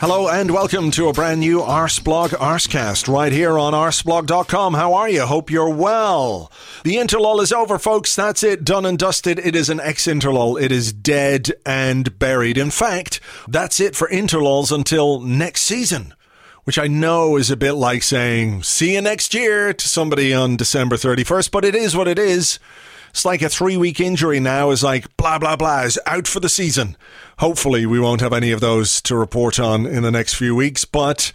Hello and welcome to a brand new Arseblog Arsecast right here on arseblog.com. How are you? Hope you're well. The interlull is over, folks. That's it. Done and dusted. It is an ex interlull. It is dead and buried. In fact, that's it for interlulls until next season. Which I know is a bit like saying, see you next year to somebody on December 31st, but it is what it is. It's like a three week injury now is like blah, blah, blah, is out for the season. Hopefully, we won't have any of those to report on in the next few weeks, but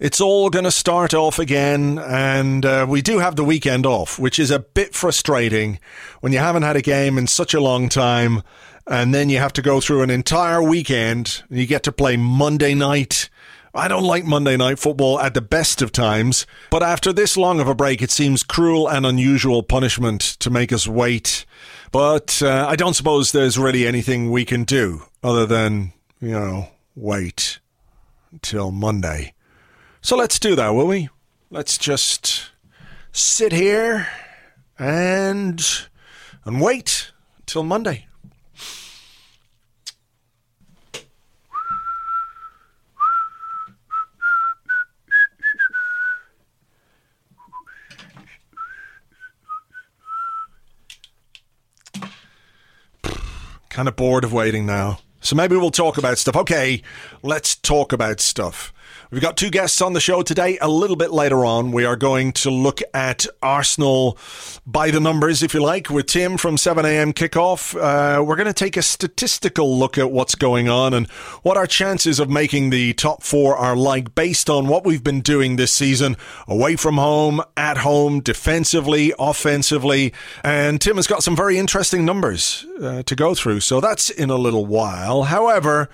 it's all going to start off again. And uh, we do have the weekend off, which is a bit frustrating when you haven't had a game in such a long time. And then you have to go through an entire weekend. You get to play Monday night. I don't like Monday night football at the best of times, but after this long of a break, it seems cruel and unusual punishment to make us wait. But uh, I don't suppose there's really anything we can do other than, you know, wait until Monday. So let's do that, will we? Let's just sit here and and wait till Monday. Kind of bored of waiting now. So maybe we'll talk about stuff. Okay, let's talk about stuff. We've got two guests on the show today. A little bit later on, we are going to look at Arsenal by the numbers, if you like, with Tim from 7am kickoff. Uh, we're going to take a statistical look at what's going on and what our chances of making the top four are like based on what we've been doing this season away from home, at home, defensively, offensively. And Tim has got some very interesting numbers uh, to go through. So that's in a little while. However,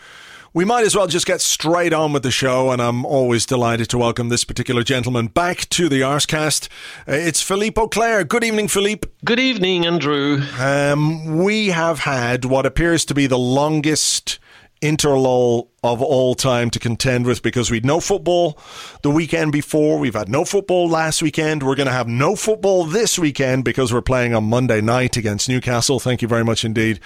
we might as well just get straight on with the show, and I'm always delighted to welcome this particular gentleman back to the Arsecast. Uh, it's Philippe Auclair. Good evening, Philippe. Good evening, Andrew. Um, we have had what appears to be the longest interlull of all time to contend with because we'd no football the weekend before. We've had no football last weekend. We're going to have no football this weekend because we're playing on Monday night against Newcastle. Thank you very much indeed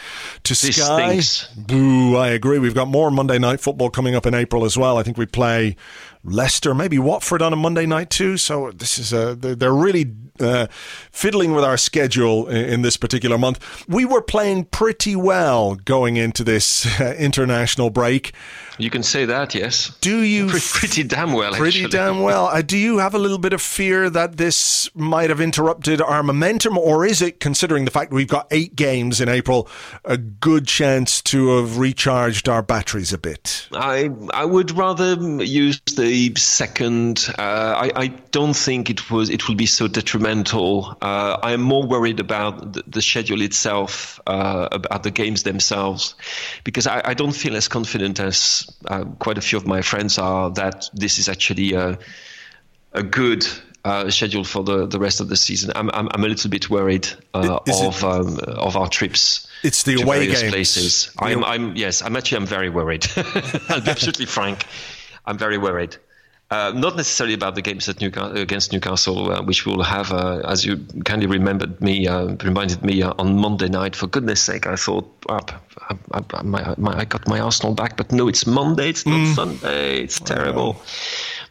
to This Sky. stinks. Boo, I agree. We've got more Monday night football coming up in April as well. I think we play Leicester, maybe Watford on a Monday night too. So this is a, they're really uh, fiddling with our schedule in, in this particular month. We were playing pretty well going into this uh, international break. You can say that, yes. Do you Pretty, pretty damn well, pretty actually. damn well. Uh, do you have a little bit of fear that this might have interrupted our momentum, or is it, considering the fact we've got eight games in April, a good chance to have recharged our batteries a bit? I I would rather use the second. Uh, I I don't think it was it will be so detrimental. Uh, I am more worried about the, the schedule itself, uh, about the games themselves, because I, I don't feel as confident as uh, quite a few of my friends are that this is actually a a good. Uh, schedule for the, the rest of the season. I'm, I'm, I'm a little bit worried uh, Is it- of um, of our trips. It's the away games. places. The I'm, I'm, yes, I'm actually, I'm very worried. I'll be absolutely frank. I'm very worried. Uh, not necessarily about the games Newca- against Newcastle, uh, which we'll have, uh, as you kindly remembered me, uh, reminded me uh, on Monday night. For goodness sake, I thought, up, I, I, my, my, I got my Arsenal back, but no, it's Monday, it's not Mm. Sunday. It's terrible.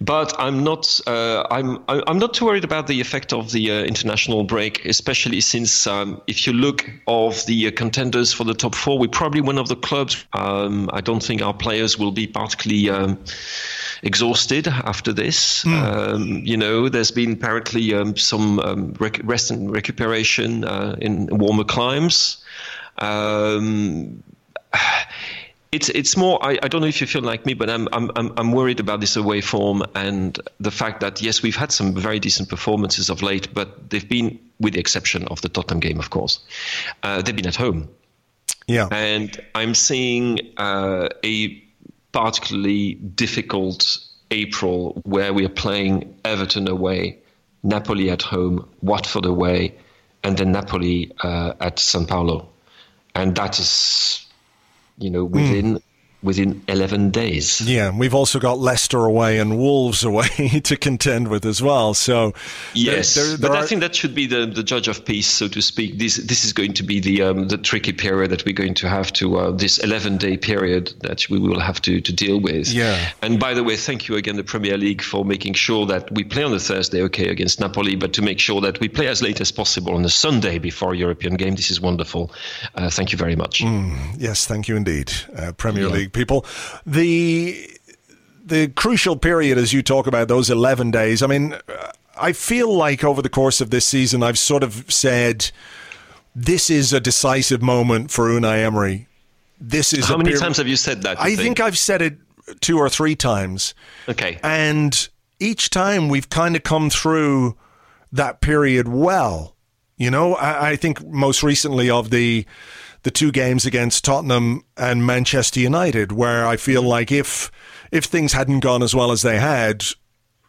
But I'm not. Uh, I'm. I'm not too worried about the effect of the uh, international break, especially since um, if you look of the uh, contenders for the top four, we're probably one of the clubs. Um, I don't think our players will be particularly. Um, exhausted after this. Mm. Um, you know, there's been apparently um, some um, rec- rest and recuperation uh, in warmer climes. It's it's more. I, I don't know if you feel like me, but I'm I'm I'm worried about this away form and the fact that yes, we've had some very decent performances of late, but they've been, with the exception of the Tottenham game, of course, uh, they've been at home. Yeah, and I'm seeing uh, a particularly difficult April where we are playing Everton away, Napoli at home, Watford away, and then Napoli uh, at San Paolo, and that is, you know, within mm within 11 days. Yeah, we've also got Leicester away and Wolves away to contend with as well. So yes, there, there, there but are... I think that should be the, the judge of peace, so to speak. This this is going to be the um, the tricky period that we're going to have to uh, this 11 day period that we will have to to deal with. Yeah. And by the way, thank you again, the Premier League, for making sure that we play on the Thursday, okay, against Napoli, but to make sure that we play as late as possible on the Sunday before European game. This is wonderful. Uh, thank you very much. Mm, yes, thank you indeed, uh, Premier yeah. League people. The the crucial period as you talk about those 11 days i mean i feel like over the course of this season i've sort of said this is a decisive moment for unai emery. This is how many times have you said that i think? think? I've said it two or three times. Okay. And each time we've kind of come through that period well. You know I, I think most recently of the the two games against Tottenham and Manchester United, where I feel like if if things hadn't gone as well as they had,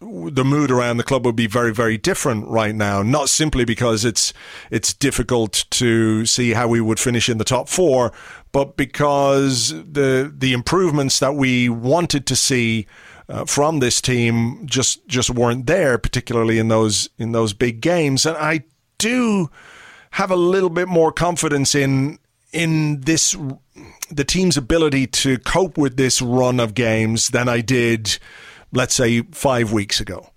the mood around the club would be very, very different right now. Not simply because it's it's difficult to see how we would finish in the top four, but because the the improvements that we wanted to see uh, from this team just just weren't there, particularly in those in those big games. And I do have a little bit more confidence in in this the team's ability to cope with this run of games than I did, let's say, five weeks ago,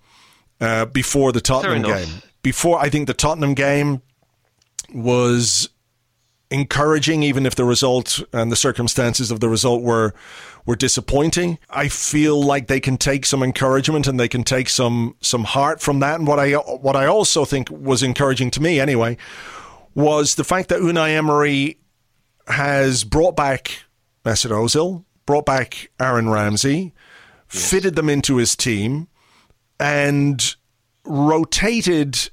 uh, before the Tottenham game. Before I think the Tottenham game was encouraging, even if the result and the circumstances of the result were were disappointing. I feel like they can take some encouragement and they can take some some heart from that. And what I what I also think was encouraging to me, anyway, was the fact that Unai Emery has brought back Mesut Ozil, brought back Aaron Ramsey, yes. fitted them into his team, and rotated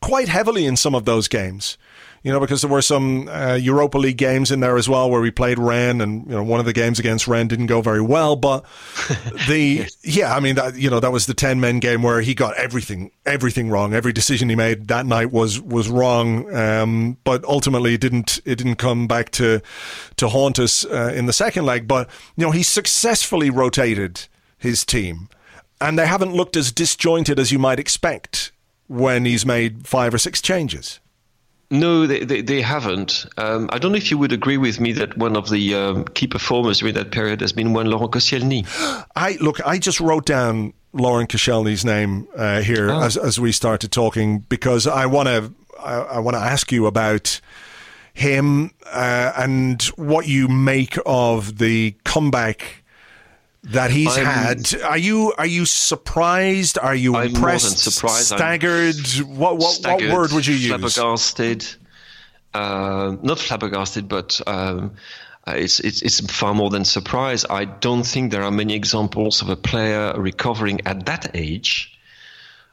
quite heavily in some of those games you know, because there were some uh, Europa League games in there as well where we played Rennes, and you know, one of the games against Rennes didn't go very well. But the yeah, I mean, that, you know, that was the ten men game where he got everything everything wrong. Every decision he made that night was was wrong. Um, but ultimately, it didn't it didn't come back to to haunt us uh, in the second leg. But you know, he successfully rotated his team, and they haven't looked as disjointed as you might expect when he's made five or six changes. No, they, they, they haven't. Um, I don't know if you would agree with me that one of the um, key performers during that period has been one Laurent Koscielny. I look. I just wrote down Laurent Koscielny's name uh, here oh. as as we started talking because I want to I, I want to ask you about him uh, and what you make of the comeback that he's I'm, had. Are you are you surprised? Are you I'm impressed? surprised. Staggered? I'm what what, staggered, what word would you use? Flabbergasted. Uh, not flabbergasted, but um, uh, it's, it's it's far more than surprise. I don't think there are many examples of a player recovering at that age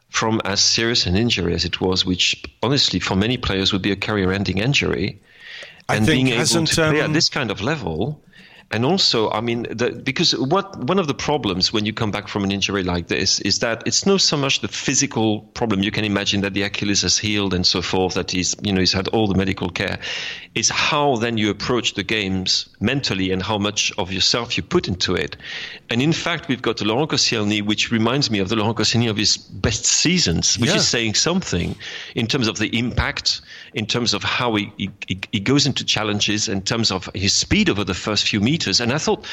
from as serious an injury as it was, which honestly for many players would be a career-ending injury, and being able to play um, at this kind of level and also, I mean, the, because what one of the problems when you come back from an injury like this is that it's not so much the physical problem. You can imagine that the Achilles has healed and so forth. That he's, you know, he's had all the medical care. It's how then you approach the games mentally and how much of yourself you put into it. And in fact, we've got the Laurent Koscielny, which reminds me of the Laurent Koscielny of his best seasons, which yeah. is saying something in terms of the impact, in terms of how he, he, he goes into challenges, in terms of his speed over the first few meters. And I thought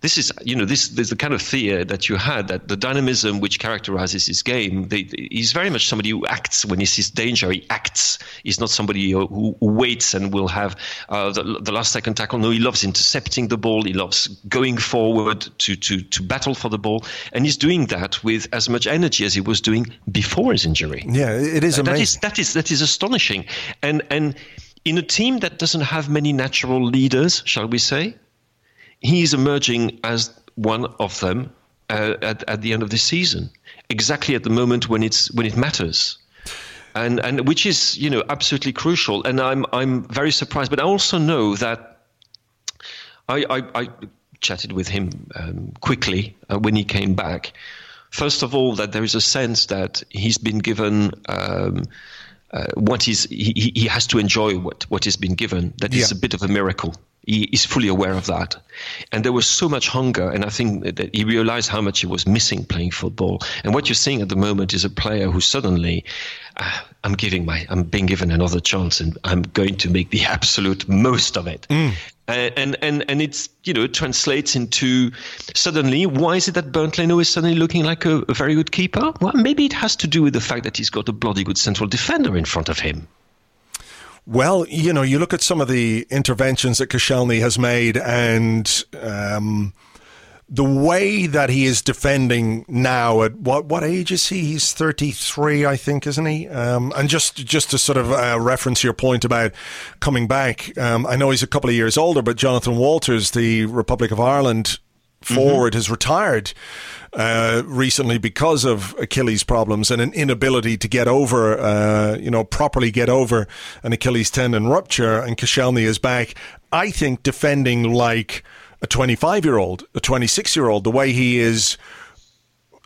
this is you know this, this is the kind of fear that you had that the dynamism which characterizes his game they, he's very much somebody who acts when he sees danger. He acts. He's not somebody who, who waits and will have uh, the, the, last second tackle. No he loves intercepting the ball. He loves going forward to, to, to battle for the ball. And he's doing that with as much energy as he was doing before his injury. Yeah it is amazing that is that is that is astonishing. And and in a team that doesn't have many natural leaders shall we say he's emerging as one of them uh, at, at the end of the season, exactly at the moment when it's when it matters. And, and which is you know absolutely crucial, and I'm I'm very surprised. But I also know that I I, I chatted with him um, quickly uh, when he came back. First of all, that there is a sense that he's been given um, uh, what is he, he has to enjoy what what has been given. That is yeah. a bit of a miracle he is fully aware of that. And there was so much hunger, and I think that he realized how much he was missing playing football. And what you're seeing at the moment is a player who suddenly, uh, I'm giving my, I'm being given another chance, and I'm going to make the absolute most of it. Mm. Uh, and and and it's you know it translates into suddenly why is it that Bernd Leno is suddenly looking like a, a very good keeper? Well, maybe it has to do with the fact that he's got a bloody good central defender in front of him. Well, you know, you look at some of the interventions that Koscielny has made, and um, the way that he is defending now at what what age is he? He's thirty three, I think, isn't he? Um, and just just to sort of uh, reference your point about coming back, um, I know he's a couple of years older, but Jonathan Walters, the Republic of Ireland forward, mm-hmm. has retired uh, recently because of Achilles problems and an inability to get over, uh, you know, properly get over an Achilles tendon rupture. And Koscielny is back. I think defending like a 25 year old, a 26 year old, the way he is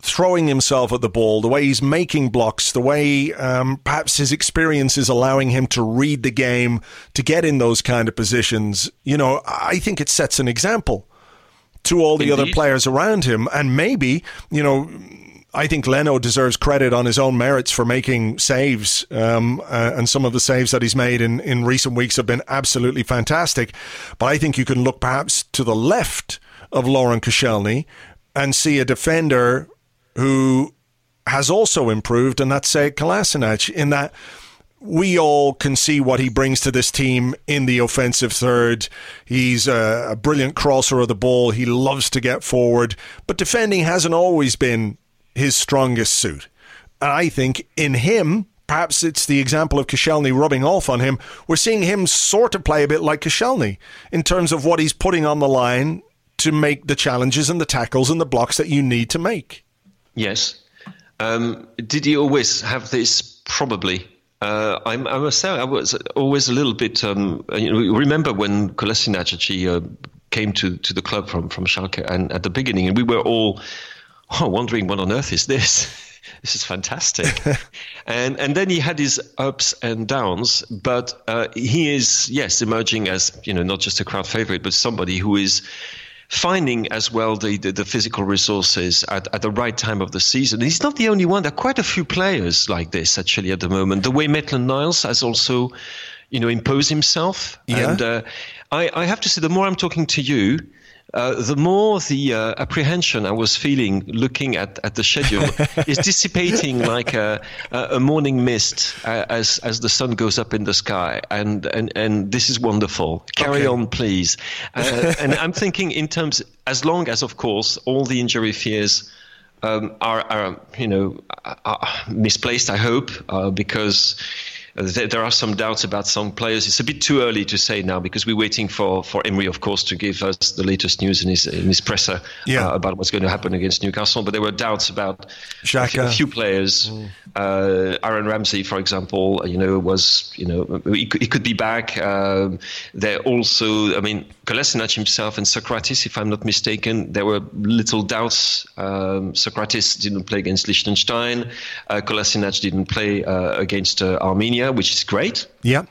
throwing himself at the ball, the way he's making blocks, the way um, perhaps his experience is allowing him to read the game, to get in those kind of positions. You know, I think it sets an example to all the Indeed. other players around him. And maybe, you know, I think Leno deserves credit on his own merits for making saves, um, uh, and some of the saves that he's made in, in recent weeks have been absolutely fantastic. But I think you can look perhaps to the left of Laurent Koscielny and see a defender who has also improved, and that's Sead Kolasinac, in that we all can see what he brings to this team in the offensive third. He's a, a, brilliant crosser of the ball. He loves to get forward, but defending hasn't always been his strongest suit. And I think in him, perhaps it's the example of Koscielny rubbing off on him. We're seeing him sort of play a bit like Koscielny in terms of what he's putting on the line to make the challenges and the tackles and the blocks that you need to make. Yes. Um, did he always have this? Probably uh, I, I must say, I was always a little bit. Um, you know, remember when Kolasinac actually uh, came to, to the club from from Schalke, and at the beginning, and we were all oh, wondering what on earth is this. this is fantastic, and and then he had his ups and downs, but uh, he is yes emerging as you know not just a crowd favorite, but somebody who is finding as well the, the, the, physical resources at, at the right time of the season. he's not the only one. There are quite a few players like this actually at the moment. The way Maitland Niles has also, you know, imposed himself. Yeah. And uh, I, I have to say, the more I'm talking to you, uh, the more the uh, apprehension I was feeling looking at, at the schedule is dissipating like a, a morning mist uh, as as the sun goes up in the sky, and and, and this is wonderful. Carry okay. on, please. Uh, and I'm thinking in terms, as long as of course all the injury fears. Um, are, are, you know are misplaced? I hope because there are some doubts about some players. It's a bit too early to say now because we're waiting for, for Emery, of course, to give us the latest news in his in his presser yeah. uh, about what's going to happen against Newcastle. But there were doubts about a few players. Mm. Uh, Aaron Ramsey, for example, you know, was you know he, he could be back. Um, there also, I mean, Kolasinac himself and Sokratis, if I'm not mistaken, there were little doubts. Um, Sokratis didn't play against Liechtenstein. Uh, didn't play uh, against uh, Armenia, which is great. Yeah.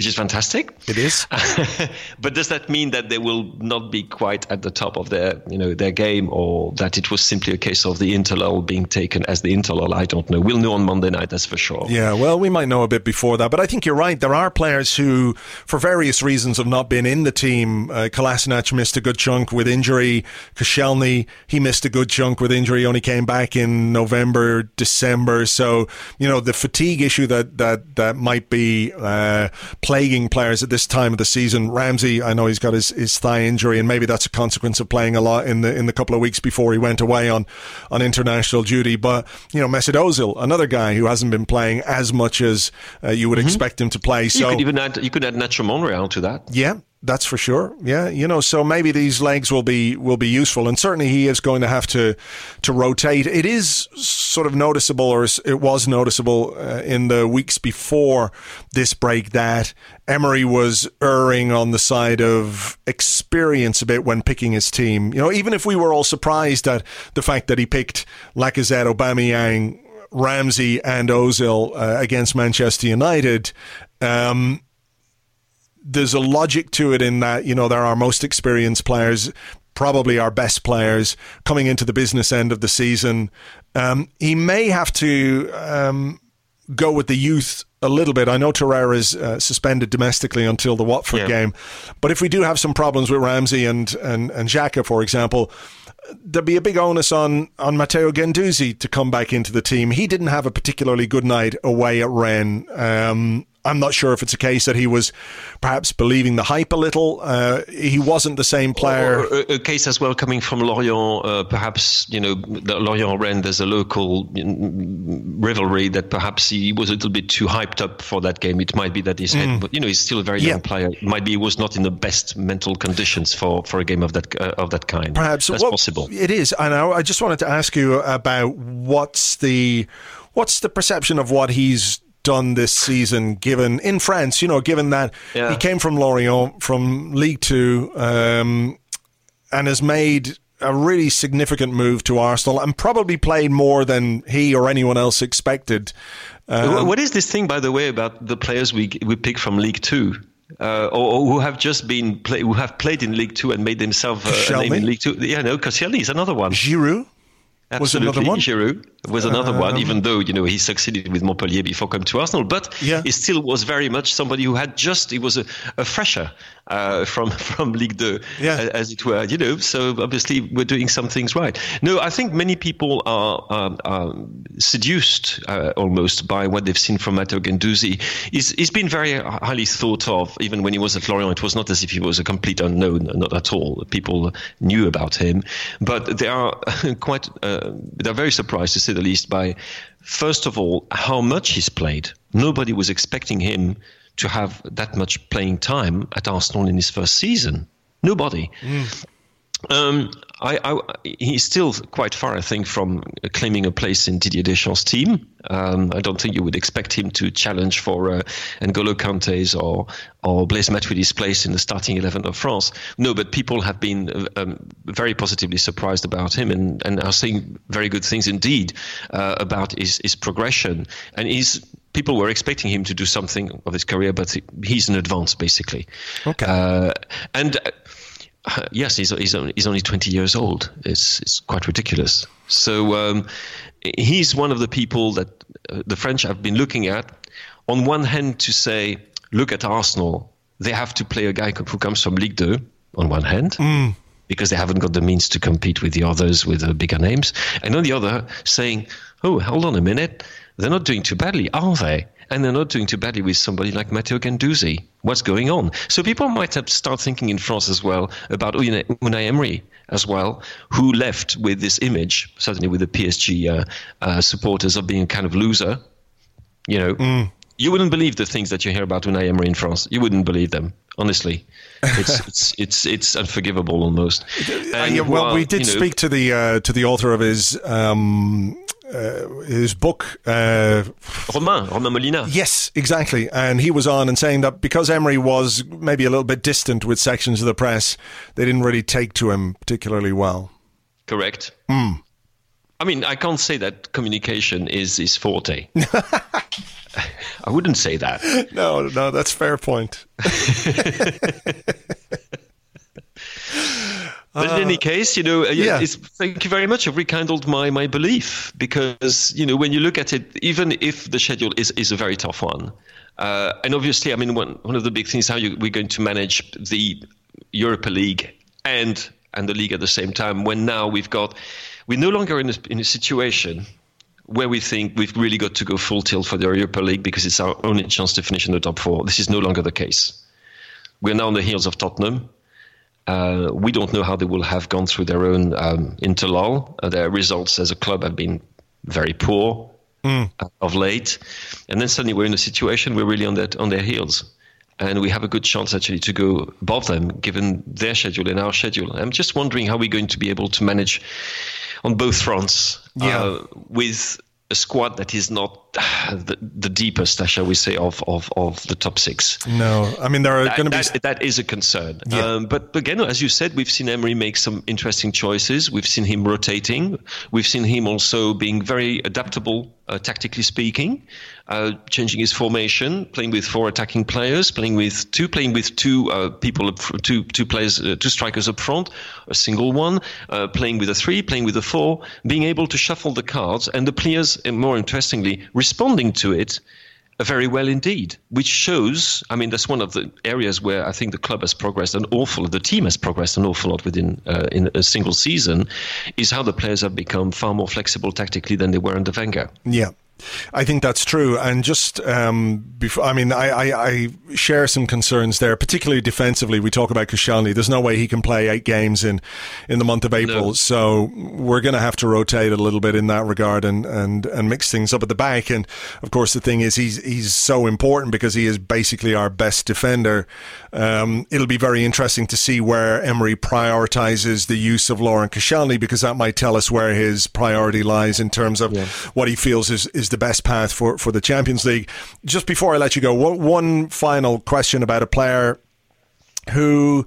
Which is fantastic. It is. but does that mean that they will not be quite at the top of their, you know, their game, or that it was simply a case of the interlull being taken as the interlull? I don't know. We'll know on Monday night, that's for sure. Yeah, well, we might know a bit before that, but I think you're right. There are players who, for various reasons, have not been in the team. Uh, Kolasinac missed a good chunk with injury. Koscielny, he missed a good chunk with injury. Only came back in November, December. So you know the fatigue issue that that that might be. Uh, plaguing players at this time of the season. Ramsey, I know he's got his, his thigh injury, and maybe that's a consequence of playing a lot in the in the couple of weeks before he went away on on international duty. But you know, Mesut Ozil, another guy who hasn't been playing as much as uh, you would mm-hmm. expect him to play. So you could even add you could add Nacho Monreal to that. Yeah, that's for sure. Yeah, you know, so maybe these legs will be will be useful, and certainly he is going to have to to rotate. It is sort of noticeable, or it was noticeable uh, in the weeks before this break that Emery was erring on the side of experience a bit when picking his team. You know, even if we were all surprised at the fact that he picked Lacazette, Aubameyang, Ramsey, and Ozil uh, against Manchester United. Um, there's a logic to it in that you know there are most experienced players probably our best players coming into the business end of the season um, he may have to um, go with the youth a little bit. I know Torreira is uh, suspended domestically until the Watford yeah. game, but if we do have some problems with Ramsey and and and Xhaka, for example, there'd be a big onus on on Matteo Guendouzi to come back into the team. He didn't have a particularly good night away at Rennes. Um, I'm not sure if it's a case that he was perhaps believing the hype a little. Uh, he wasn't the same player. A, a, case as well coming from Lorient, uh, perhaps, you know, Lorient Rennes, there's a local rivalry that perhaps he was a little bit too hyped up for that game. It might be that his mm. head, but, you know, he's still a very young player. It might be he was not in the best mental conditions for, for a game of that uh, of that kind. Perhaps. That's well, possible. It is. I. I just wanted to ask you about what's the what's the perception of what he's done this season, given in France, you know, given that yeah. he came from Lorient, from League Two, um, and has made a really significant move to Arsenal and probably played more than he or anyone else expected. Um, what is this thing, by the way, about the players we we pick from League Two? Uh, or, or, who have just been play, who have played in League Two and made themselves uh, a name in League Two. Yeah, no, Koscielny is another one. Giroud. Absolutely. Was another one? Giroud was another one, even um, though you know he succeeded with Montpellier before coming to Arsenal, but yeah. he still was very much somebody who had just he was a, a fresher uh, from from Ligue 2, yeah. as it were. You know, so obviously we're doing some things right. No, I think many people are, are, are seduced uh, almost by what they've seen from Matteo Guendouzi. He's, he's been very highly thought of, even when he was at Lorient. It was not as if he was a complete unknown, not at all. People knew about him, but they are quite. Uh, they're very surprised, to say the least, by first of all how much he's played. Nobody was expecting him to have that much playing time at Arsenal in his first season. Nobody. Mm. Um, I, I, he's still quite far, I think, from claiming a place in Didier Deschamps' team. Um, I don't think you would expect him to challenge for uh, N'Golo Kante's or or Blaise Matuidi's place in the starting eleven of France. No, but people have been um, very positively surprised about him and, and are saying very good things indeed uh, about his, his progression. And he's people were expecting him to do something of his career, but he's in advance basically. Okay. Uh, and yes, he's, he's, only, he's only 20 years old. It's, it's quite ridiculous. So um, he's one of the people that uh, the French have been looking at. On one hand, to say, look at Arsenal, they have to play a guy who comes from Ligue 2, on one hand. Mm. Because they haven't got the means to compete with the others with the bigger names. And on the other, saying, oh, hold on a minute, they're not doing too badly, are they? and they're not doing too badly with somebody like Matteo Guendouzi. What's going on? So people might have start thinking in France as well about Unai Emery as well, who left with this image, certainly with the PSG uh, uh, supporters of being a kind of loser. You know, mm. you wouldn't believe the things that you hear about Unai Emery in France. You wouldn't believe them, honestly. It's it's it's it's unforgivable almost. And, uh, well, we did you know, speak to the uh, to the author of his um, uh, his book. Uh, Romain, Romain Molina. Yes, exactly. And he was on and saying that because Emery was maybe a little bit distant with sections of the press, they didn't really take to him particularly well. Correct. Mm. I mean, I can't say that communication is his forte. I wouldn't say that. No, no, that's fair point. But in any case, you know, uh, yeah. thank you very much. You've rekindled my, my belief because, you know, when you look at it, even if the schedule is, is a very tough one, uh, and obviously, I mean, one, one of the big things how you, we're going to manage the Europa League and and the league at the same time. When now we've got, we're no longer in a, in a situation where we think we've really got to go full tilt for the Europa League because it's our only chance to finish in the top four. This is no longer the case. We're now on the heels of Tottenham. Uh, we don't know how they will have gone through their own um, interlull. Uh, their results as a club have been very poor mm. uh, of late, and then suddenly we're in a situation we're really on that on their heels, and we have a good chance actually to go above them given their schedule and our schedule. I'm just wondering how we're going to be able to manage on both fronts yeah. Uh, with a squad that is not the, the deepest, shall we say, of, of, of the top six. No, I mean there are going to be that, that is a concern. Yeah. Um, but again, as you said, we've seen Emery make some interesting choices. We've seen him rotating. We've seen him also being very adaptable, uh, tactically speaking, uh, changing his formation, playing with four attacking players, playing with two, playing with two uh, people, up, two two players, uh, two strikers up front, a single one, uh, playing with a three, playing with a four, being able to shuffle the cards, and the players, and more interestingly, responding to it very well indeed, which shows. I mean, that's one of the areas where I think the club has progressed an awful. lot, The team has progressed an awful lot within uh, in a single season. Is how the players have become far more flexible tactically than they were under Wenger. Yeah, I think that's true. And just um, before, I mean, I, I, I, share some concerns there, particularly defensively. We talk about Koscielny. There's no way he can play eight games in, in the month of April. No. So we're going to have to rotate a little bit in that regard and, and, and mix things up at the back. And of course, the thing is, he's, he's so important because he is basically our best defender. Um, it'll be very interesting to see where Emery prioritizes the use of Laurent Koscielny because that might tell us where his priority lies in terms of yeah. what he feels is, is the best path for, for the Champions League. Just before I let you go, one final question about a player who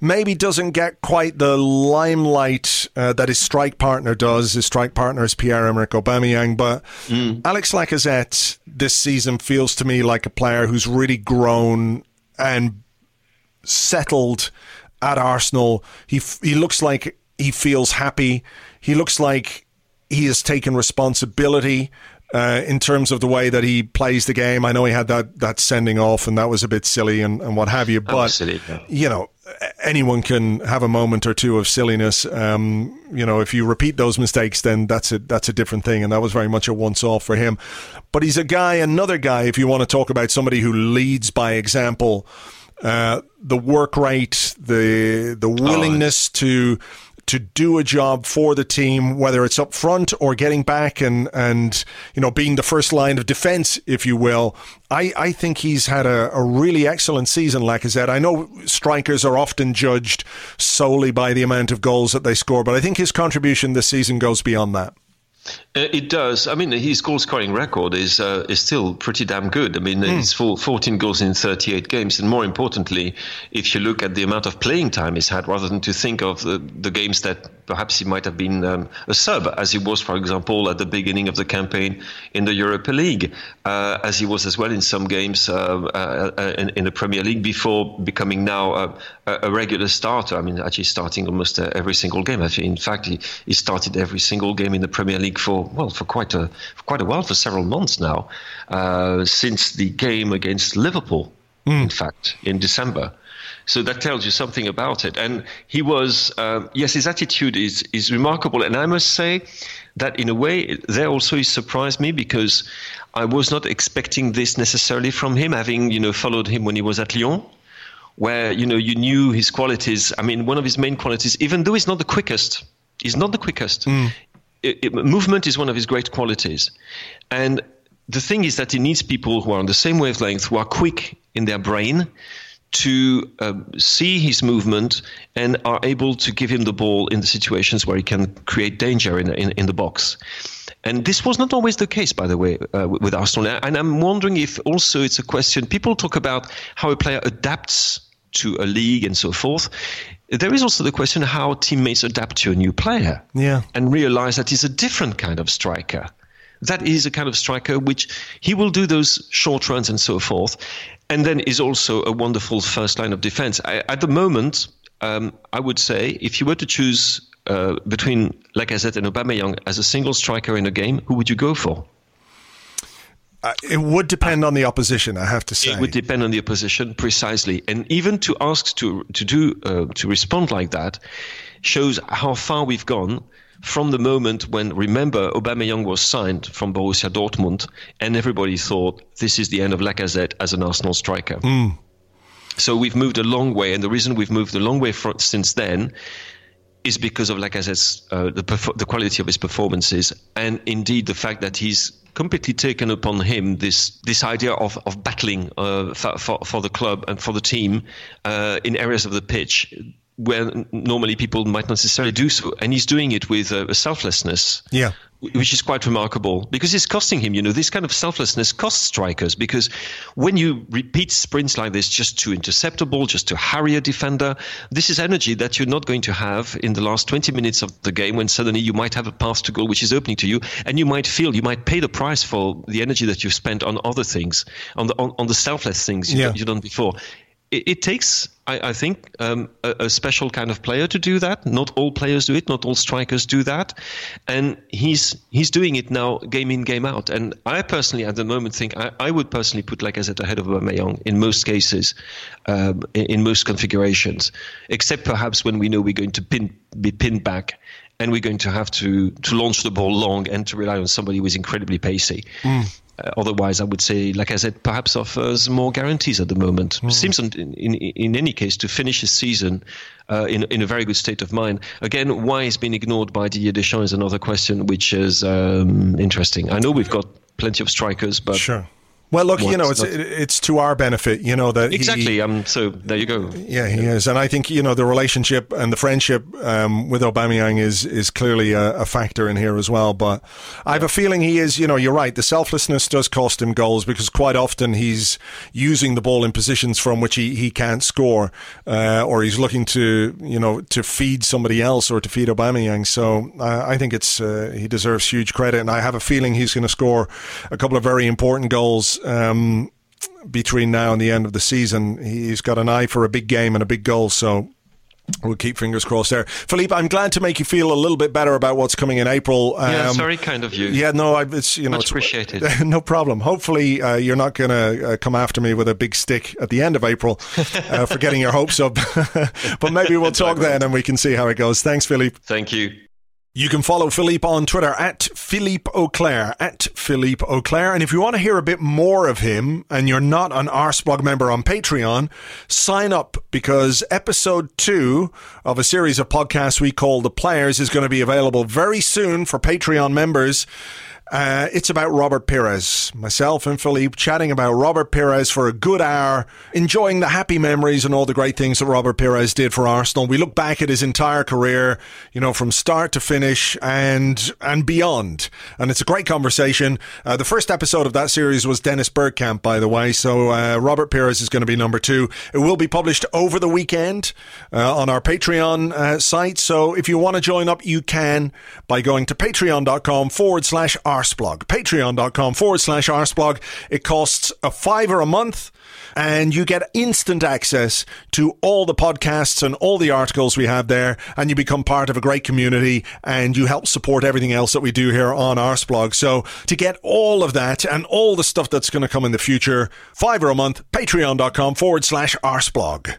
maybe doesn't get quite the limelight uh, that his strike partner does. His strike partner is Pierre-Emerick Aubameyang, but mm. Alex Lacazette this season feels to me like a player who's really grown and settled at Arsenal. He he looks like he feels happy. He looks like he has taken responsibility uh, in terms of the way that he plays the game. I know he had that, that sending off, and that was a bit silly and, and what have you. But you know, anyone can have a moment or two of silliness. Um, you know, if you repeat those mistakes, then that's a that's a different thing, and that was very much a once off for him. But he's a guy, another guy. If you want to talk about somebody who leads by example. Uh, the work rate, the the oh, willingness oh, to to do a job for the team, whether it's up front or getting back and, and you know, being the first line of defence, if you will. I, I think he's had a, a really excellent season, Lacazette. I know strikers are often judged solely by the amount of goals that they score, but I think his contribution this season goes beyond that. Uh, it does. I mean, his goal scoring record is uh, is still pretty damn good. I mean, mm. it's full 14 goals in 38 games, and more importantly, if you look at the amount of playing time he's had, rather than to think of the, the games that perhaps he might have been um, a sub, as he was, for example, at the beginning of the campaign in the Europa League, uh, as he was as well in some games uh, uh in, in, the Premier League before becoming now a, a, regular starter. I mean, actually starting almost uh, every single game. In fact, he, he started every single game in the Premier League for well for quite a for quite a while, for several months now, uh, since the game against Liverpool. Mm. In fact, in December. So that tells you something about it. And he was, um, yes, his attitude is is remarkable. And I must say that in a way, there also he surprised me because I was not expecting this necessarily from him, having you know followed him when he was at Lyon where you know you knew his qualities. I mean, one of his main qualities, even though he's not the quickest, he's not the quickest. Mm it, movement is one of his great qualities. And the thing is that he needs people who are on the same wavelength, who are quick in their brain to uh, see his movement and are able to give him the ball in the situations where he can create danger in, in, in the box. And this was not always the case, by the way, uh, with Arsenal. And I'm wondering if also it's a question. People talk about how a player adapts to a league and so forth. There is also the question how teammates adapt to a new player Yeah. and realize that he's a different kind of striker. That is a kind of striker which he will do those short runs and so forth, and then is also a wonderful first line of defense. I, at the moment, um, I would say if you were to choose uh, between Lacazette and Aubameyang as a single striker in a game, who would you go for? Uh, it would depend on the opposition, I have to say. It would depend on the opposition precisely, and even to ask to to do uh, to respond like that shows how far we've gone from the moment when remember Aubameyang was signed from Borussia Dortmund, and everybody thought this is the end of Lacazette as an Arsenal striker. So we've moved a long way, and the reason we've moved a long way for, since then is because of Lacazette's uh, the the quality of his performances, and indeed the fact that he's completely taken upon him this this idea of of battling uh, for, for for the club and for the team uh, in areas of the pitch where normally people might not necessarily do so, and he's doing it with uh, a selflessness Yeah. which is quite remarkable because it's costing him. You know, this kind of selflessness costs strikers because when you repeat sprints like this just to intercept a ball, just to harry a defender, this is energy that you're not going to have in the last 20 minutes of the game when suddenly you might have a path to goal which is opening to you and you might feel you might pay the price for the energy that you've spent on other things, on the on, on the selfless things you Yeah. you've done before. It, it takes, I, I think, um, a, a special kind of player to do that. Not all players do it. Not all strikers do that, and he's he's doing it now, game in, game out. And I personally, at the moment, think I, I would personally put Lacazette ahead of Aubameyang in most cases, um, in, in most configurations, except perhaps when we know we're going to pin, be pinned back. And we're going to have to, to launch the ball long and to rely on somebody who is incredibly pacey. Uh, otherwise, I would say like I said, perhaps offers more guarantees at the moment. Seems in, in in any case to finish his season uh, in in a very good state of mind. Again, why he's been ignored by Didier Deschamps is another question, which is um, interesting. I know we've got plenty of strikers, but Sure. Well, look, you know, it's it, it's to our benefit, you know that he- exactly. Um, so there you go. Yeah, he is, and I think you know the relationship and the friendship um, with Aubameyang is is clearly a, a factor in here as well. But I have a feeling he is. You know, you're right. The selflessness does cost him goals because quite often he's using the ball in positions from which he, he can't score, uh, or he's looking to you know to feed somebody else or to feed Aubameyang. So uh, I think it's uh, he deserves huge credit, and I have a feeling he's going to score a couple of very important goals. Um, between now and the end of the season. He's got an eye for a big game and a big goal, so we'll keep fingers crossed there. Philippe, I'm glad to make you feel a little bit better about what's coming in April. Yeah, Um, sorry, kind of you. Yeah, no, I, it's you know, Much it's, appreciated. no problem. Hopefully, uh, you're not going to uh, come after me with a big stick at the end of April uh, for getting your hopes up. but maybe we'll talk then, and we can see how it goes. Thanks, Philippe. Thank you. You can follow Philippe on Twitter at Philippe Auclair, at Philippe Auclair. And if you want to hear a bit more of him and you're not an Arseblog member on Patreon, sign up because episode two of a series of podcasts we call The Players is going to be available very soon for Patreon members. Uh, it's about Robert Pires. Myself and Philippe chatting about Robert Pires for a good hour, enjoying the happy memories and all the great things that Robert Pires did for Arsenal. We look back at his entire career, you know, from start to finish and and beyond. And it's a great conversation. Uh, the first episode of that series was Dennis Bergkamp, by the way. So uh, Robert Pires is going to be number two. It will be published over the weekend uh, on our Patreon uh, site. So if you want to join up, you can by going to patreon.com forward slash arseblog. Patreon.com forward slash arseblog. It costs a fiver a month and you get instant access to all the podcasts and all the articles we have there and you become part of a great community and you help support everything else that we do here on Arseblog. So to get all of that and all the stuff that's going to come in the future, fiver a month, patreon.com forward slash arseblog.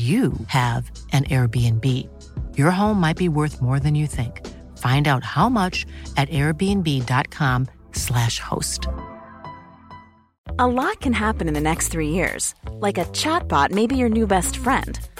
you have an Airbnb. Your home might be worth more than you think. Find out how much at airbnb.com/slash host. A lot can happen in the next three years. Like a chatbot may be your new best friend.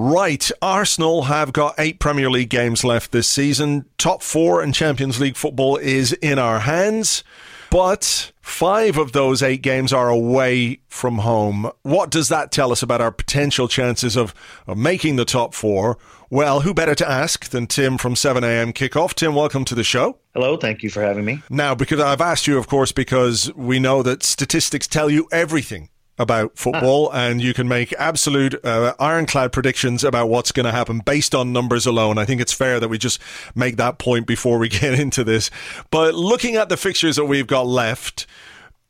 Right, Arsenal have got eight Premier League games left this season. Top four in Champions League football is in our hands. But five of those eight games are away from home. What does that tell us about our potential chances of, of making the top four? Well, who better to ask than Tim from 7am kickoff? Tim, welcome to the show. Hello, thank you for having me. Now, because I've asked you, of course, because we know that statistics tell you everything about football, and you can make absolute uh, ironclad predictions about what's going to happen based on numbers alone. I think it's fair that we just make that point before we get into this. But looking at the fixtures that we've got left,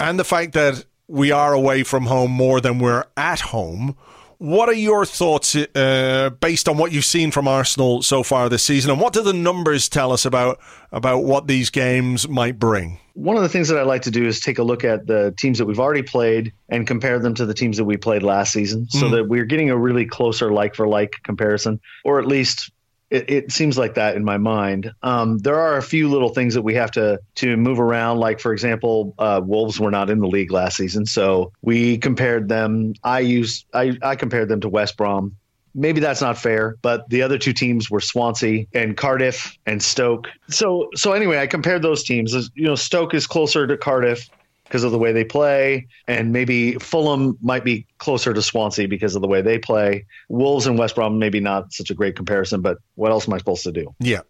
and the fact that we are away from home more than we're at home. What are your thoughts uh, based on what you've seen from Arsenal so far this season, and what do the numbers tell us about about what these games might bring? One of the things that I like to do is take a look at the teams that we've already played and compare them to the teams that we played last season, so Mm. that we're getting a really closer like for like comparison, or at least it, it seems like that in my mind. Um, there are a few little things that we have to to move around. Like for example, uh, Wolves were not in the league last season, so we compared them. I used I, I compared them to West Brom. Maybe that's not fair, but the other two teams were Swansea and Cardiff and Stoke. So so anyway, I compared those teams. You know, Stoke is closer to Cardiff because of the way they play, and maybe Fulham might be closer to Swansea because of the way they play. Wolves and West Brom maybe not such a great comparison, but what else am I supposed to do? Yeah,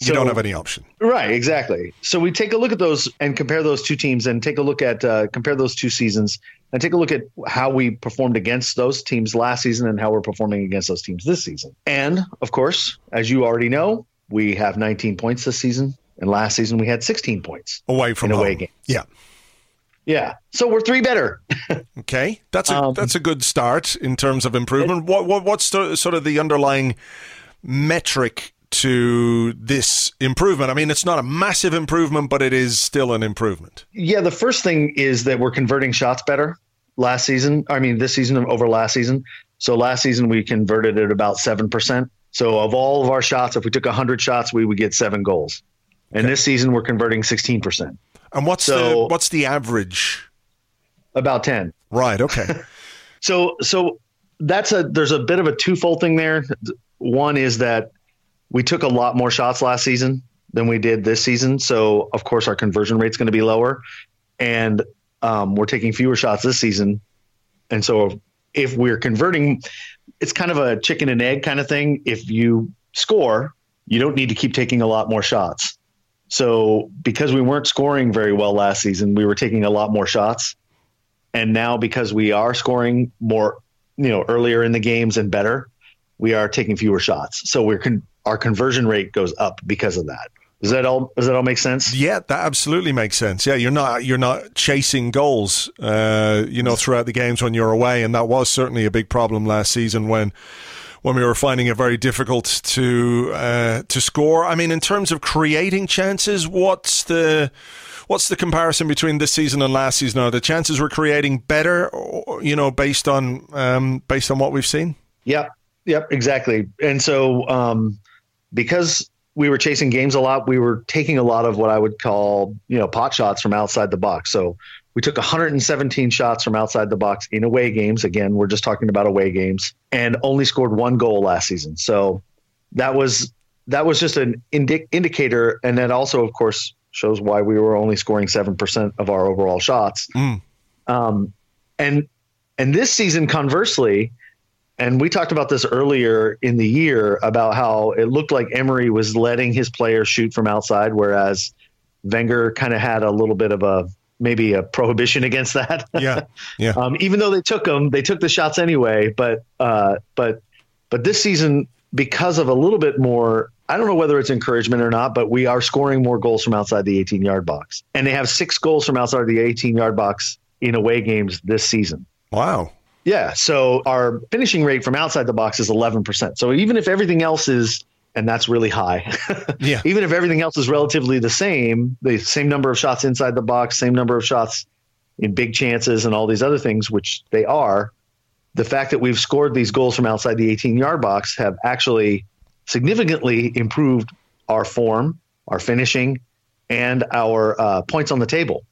you So- don't have any option. Right, exactly. So we take a look at those and compare those two teams, and take a look at uh, compare those two seasons, and take a look at how we performed against those teams last season and how we're performing against those teams this season. And of course, as you already know, we have 19 points this season, and last season we had 16 points Away from away games. Yeah. Yeah, so we're three better. Okay, that's a Um, that's a good start in terms of improvement. what, what what's the, sort of the underlying metric to this improvement? I mean, it's not a massive improvement, but it is still an improvement. Yeah, the first thing is that we're converting shots better last season. I mean, this season over last season. So last season we converted at about 7%. So of all of our shots, if we took 100 shots, we would get seven goals. And this season we're converting 16%, And what's the what's the average? about 10. Right. Okay. So so that's a there's a bit of a twofold thing there. One is that we took a lot more shots last season than we did this season. So of course our conversion rate's going to be lower, and um, we're taking fewer shots this season. And so if we're converting, it's kind of a chicken and egg kind of thing. If you score, you don't need to keep taking a lot more shots. So because we weren't scoring very well last season, we were taking a lot more shots. And now because we are scoring more, you know, earlier in the games and better, we are taking fewer shots. So we're con- our conversion rate goes up because of that. Does that all does that all make sense? yeah, that absolutely makes sense. Yeah, you're not you're not chasing goals, uh, you know, throughout the games when you're away, and that was certainly a big problem last season when when we were finding it very difficult to uh, to score. I mean, in terms of creating chances, what's the what's the comparison between this season and last season? Are the chances we're creating better, you know, based on um, based on what we've seen? Yep. Yep. Exactly. And so, um, because we were chasing games a lot, we were taking a lot of what I would call, you know, pot shots from outside the box. So we took 117 shots from outside the box in away games. Again, we're just talking about away games and only scored one goal last season. So that was, that was just an indi- indicator. And that also, of course, shows why we were only scoring 7% of our overall shots. Mm. Um, and, and this season, conversely, and we talked about this earlier in the year about how it looked like Emery was letting his players shoot from outside, whereas Wenger kind of had a little bit of a maybe a prohibition against that. Yeah, yeah. um, even though they took them, they took the shots anyway. But uh, but but this season, because of a little bit more, I don't know whether it's encouragement or not, but we are scoring more goals from outside the 18 yard box, and they have six goals from outside the 18 yard box in away games this season. Wow. Yeah. So our finishing rate from outside the box is 11%. So even if everything else is, and that's really high, yeah. even if everything else is relatively the same, the same number of shots inside the box, same number of shots in big chances and all these other things, which they are, the fact that we've scored these goals from outside the 18 yard box have actually significantly improved our form, our finishing, and our uh, points on the table.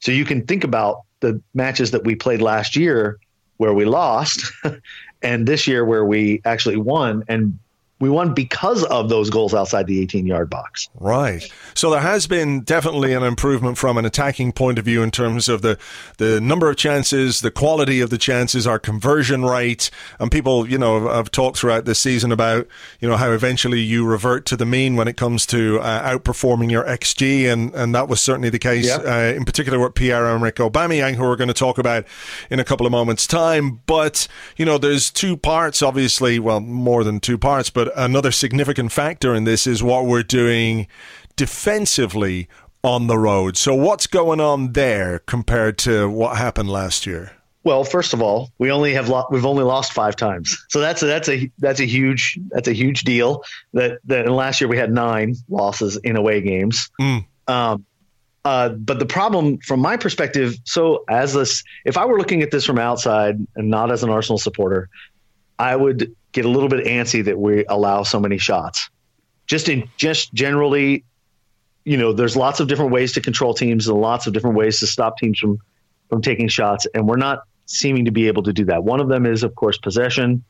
So you can think about the matches that we played last year where we lost and this year where we actually won and we won because of those goals outside the 18 yard box. Right. So there has been definitely an improvement from an attacking point of view in terms of the, the number of chances, the quality of the chances, our conversion rate. And people, you know, have talked throughout this season about, you know, how eventually you revert to the mean when it comes to uh, outperforming your XG. And, and that was certainly the case, yep. uh, in particular with Pierre-Emerick Aubameyang, who we're going to talk about in a couple of moments' time. But, you know, there's two parts, obviously, well, more than two parts, but another significant factor in this is what we're doing defensively on the road. So what's going on there compared to what happened last year? Well, first of all, we only have lo- we've only lost five times, so that's a, that's a that's a huge that's a huge deal. That that last year we had nine losses in away games. Mm. Um, uh, but the problem, from my perspective, so as this, if I were looking at this from outside and not as an Arsenal supporter, I would get a little bit antsy that we allow so many shots. Just in just generally, you know, there's lots of different ways to control teams and lots of different ways to stop teams from from taking shots, and we're not seeming to be able to do that. One of them is, of course, possession,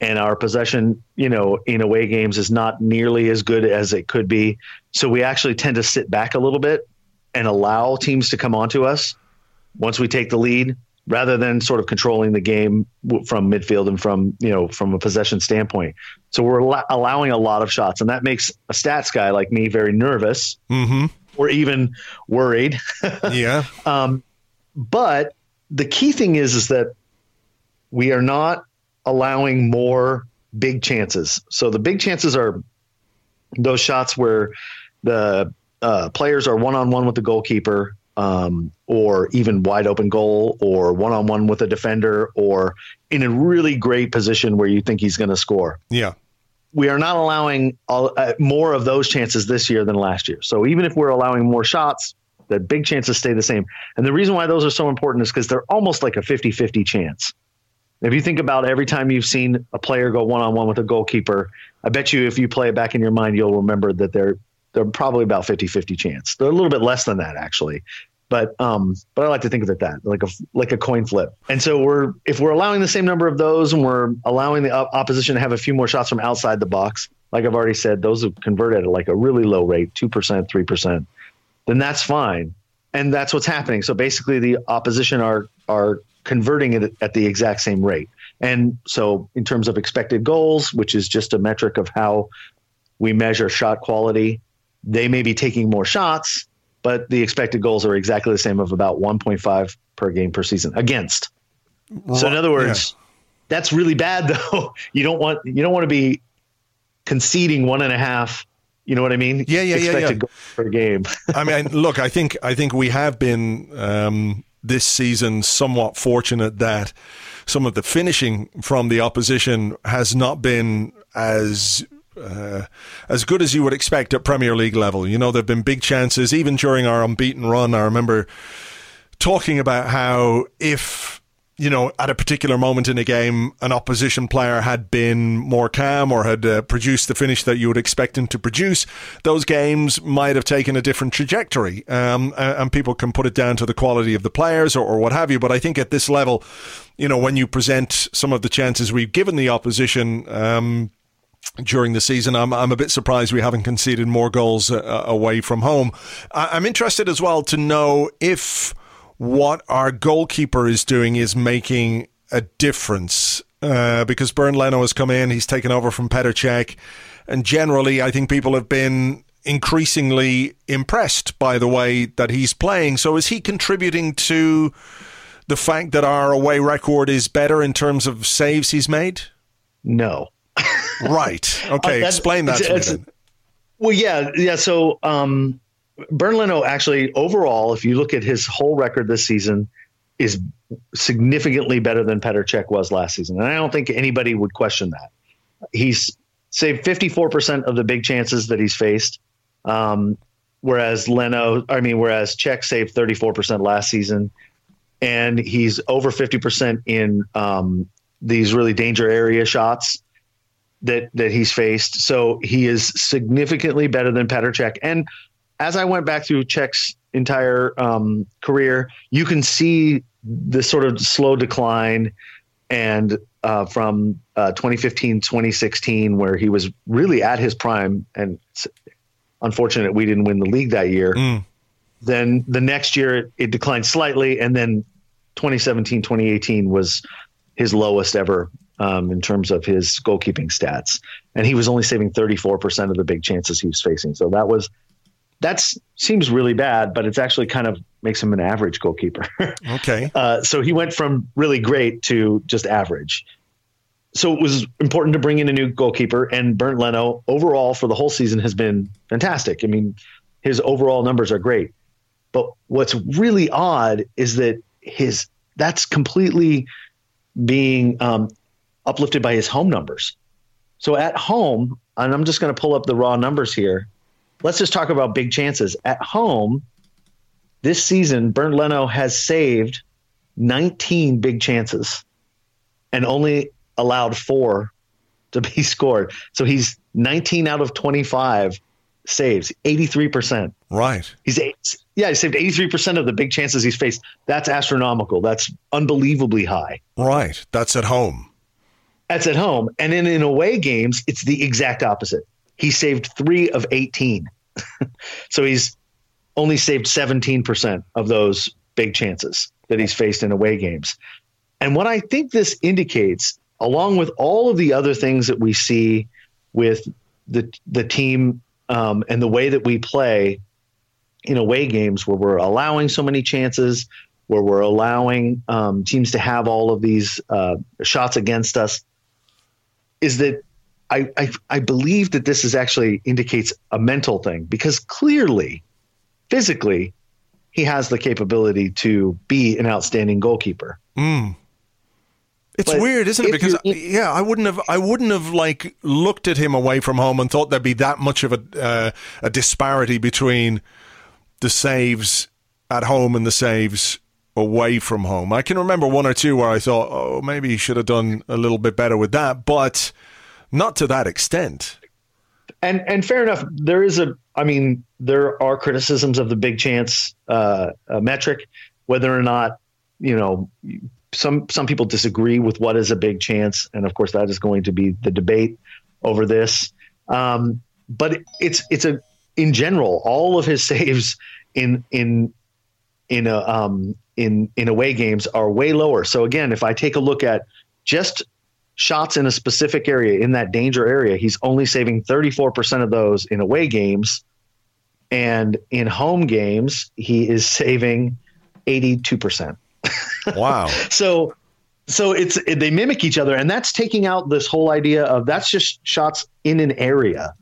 and our possession, you know, in away games is not nearly as good as it could be. So we actually tend to sit back a little bit and allow teams to come onto us once we take the lead rather than sort of controlling the game from midfield and from you know from a possession standpoint. So we're al- allowing a lot of shots, and that makes a stats guy like me very nervous, mm-hmm. or even worried. yeah. Um, but the key thing is is that we are not allowing more big chances. So the big chances are those shots where the uh, players are one on one with the goalkeeper um, or even wide open goal or one on one with a defender or in a really great position where you think he's going to score. Yeah. We are not allowing all, uh, more of those chances this year than last year. So even if we're allowing more shots, the big chances stay the same. And the reason why those are so important is because they're almost like a 50 50 chance. If you think about every time you've seen a player go one on one with a goalkeeper, I bet you if you play it back in your mind, you'll remember that they're they're probably about 50-50 chance. They're a little bit less than that actually. But um, but I like to think of it that like a like a coin flip. And so we're if we're allowing the same number of those and we're allowing the opposition to have a few more shots from outside the box, like I've already said, those have converted at like a really low rate, two percent, three percent. Then that's fine, and that's what's happening. So basically, the opposition are are converting it at the exact same rate. And so, in terms of expected goals, which is just a metric of how we measure shot quality, they may be taking more shots, but the expected goals are exactly the same of about 1.5 per game per season against. So in other words, yeah. that's really bad though. You don't want you don't want to be conceding one and a half. You know what I mean? Yeah, yeah, expected yeah, yeah. per game. I mean, look, I think I think we have been um, this season somewhat fortunate that some of the finishing from the opposition has not been as uh, as good as you would expect at Premier League level. You know, there have been big chances, even during our unbeaten run. I remember talking about how if you know, at a particular moment in a game, an opposition player had been more calm or had uh, produced the finish that you would expect him to produce, those games might have taken a different trajectory. Um, and people can put it down to the quality of the players or, or what have you. But I think at this level, you know, when you present some of the chances we've given the opposition, um, during the season. I'm, I'm a bit surprised we haven't conceded more goals uh, away from home. I, I'm interested as well to know if what our goalkeeper is doing is making a difference. Uh, because Bernd Leno has come in, he's taken over from Petr and generally, I think people have been increasingly impressed by the way that he's playing. So, is he contributing to the fact that our away record is better in terms of saves he's made? No. Right. Okay. Uh, Explain that to me. Then. Well, yeah, yeah. So, um, Leno actually overall, if you look at his whole record this season, is significantly better than Petr Cech was last season. And I don't think anybody would question that. He's saved 54% of the big chances that he's faced. Um, whereas Leno, I mean, whereas Cech saved 34% last season. And he's over 50% in um, these really danger area shots that that he's faced. So he is significantly better than Petr Cech. And as I went back through Cech's entire um, career, you can see the sort of slow decline and uh, from uh, 2015 2016 where he was really at his prime and unfortunate we didn't win the league that year mm. then the next year it, it declined slightly and then 2017 2018 was his lowest ever um, in terms of his goalkeeping stats and he was only saving 34% of the big chances he was facing so that was that seems really bad, but it's actually kind of makes him an average goalkeeper. okay. Uh, so he went from really great to just average. So it was important to bring in a new goalkeeper, and Bernd Leno overall for the whole season has been fantastic. I mean, his overall numbers are great. But what's really odd is that his that's completely being um, uplifted by his home numbers. So at home, and I'm just going to pull up the raw numbers here let's just talk about big chances. At home, this season, Bernd Leno has saved 19 big chances and only allowed four to be scored. So he's 19 out of 25 saves, 83%. Right. He's eight, yeah, he saved 83% of the big chances he's faced. That's astronomical. That's unbelievably high. Right. That's at home. That's at home. And then in away games, it's the exact opposite. He saved three of 18. so he's only saved 17% of those big chances that he's faced in away games. And what I think this indicates, along with all of the other things that we see with the the team um, and the way that we play in away games, where we're allowing so many chances, where we're allowing um, teams to have all of these uh, shots against us, is that I, I, I believe that this is actually indicates a mental thing because clearly, physically, he has the capability to be an outstanding goalkeeper. Mm. It's but weird, isn't it? Because yeah, I wouldn't have, I wouldn't have like looked at him away from home and thought there'd be that much of a uh, a disparity between the saves at home and the saves away from home. I can remember one or two where I thought, oh, maybe he should have done a little bit better with that, but not to that extent. And and fair enough. There is a. I mean, there are criticisms of the big chance uh, uh, metric, whether or not you know some some people disagree with what is a big chance, and of course that is going to be the debate over this. Um, but it's it's a in general all of his saves in in in a um, in in away games are way lower. So again, if I take a look at just shots in a specific area in that danger area, he's only saving 34% of those in away games. And in home games, he is saving 82%. Wow. so so it's they mimic each other and that's taking out this whole idea of that's just shots in an area.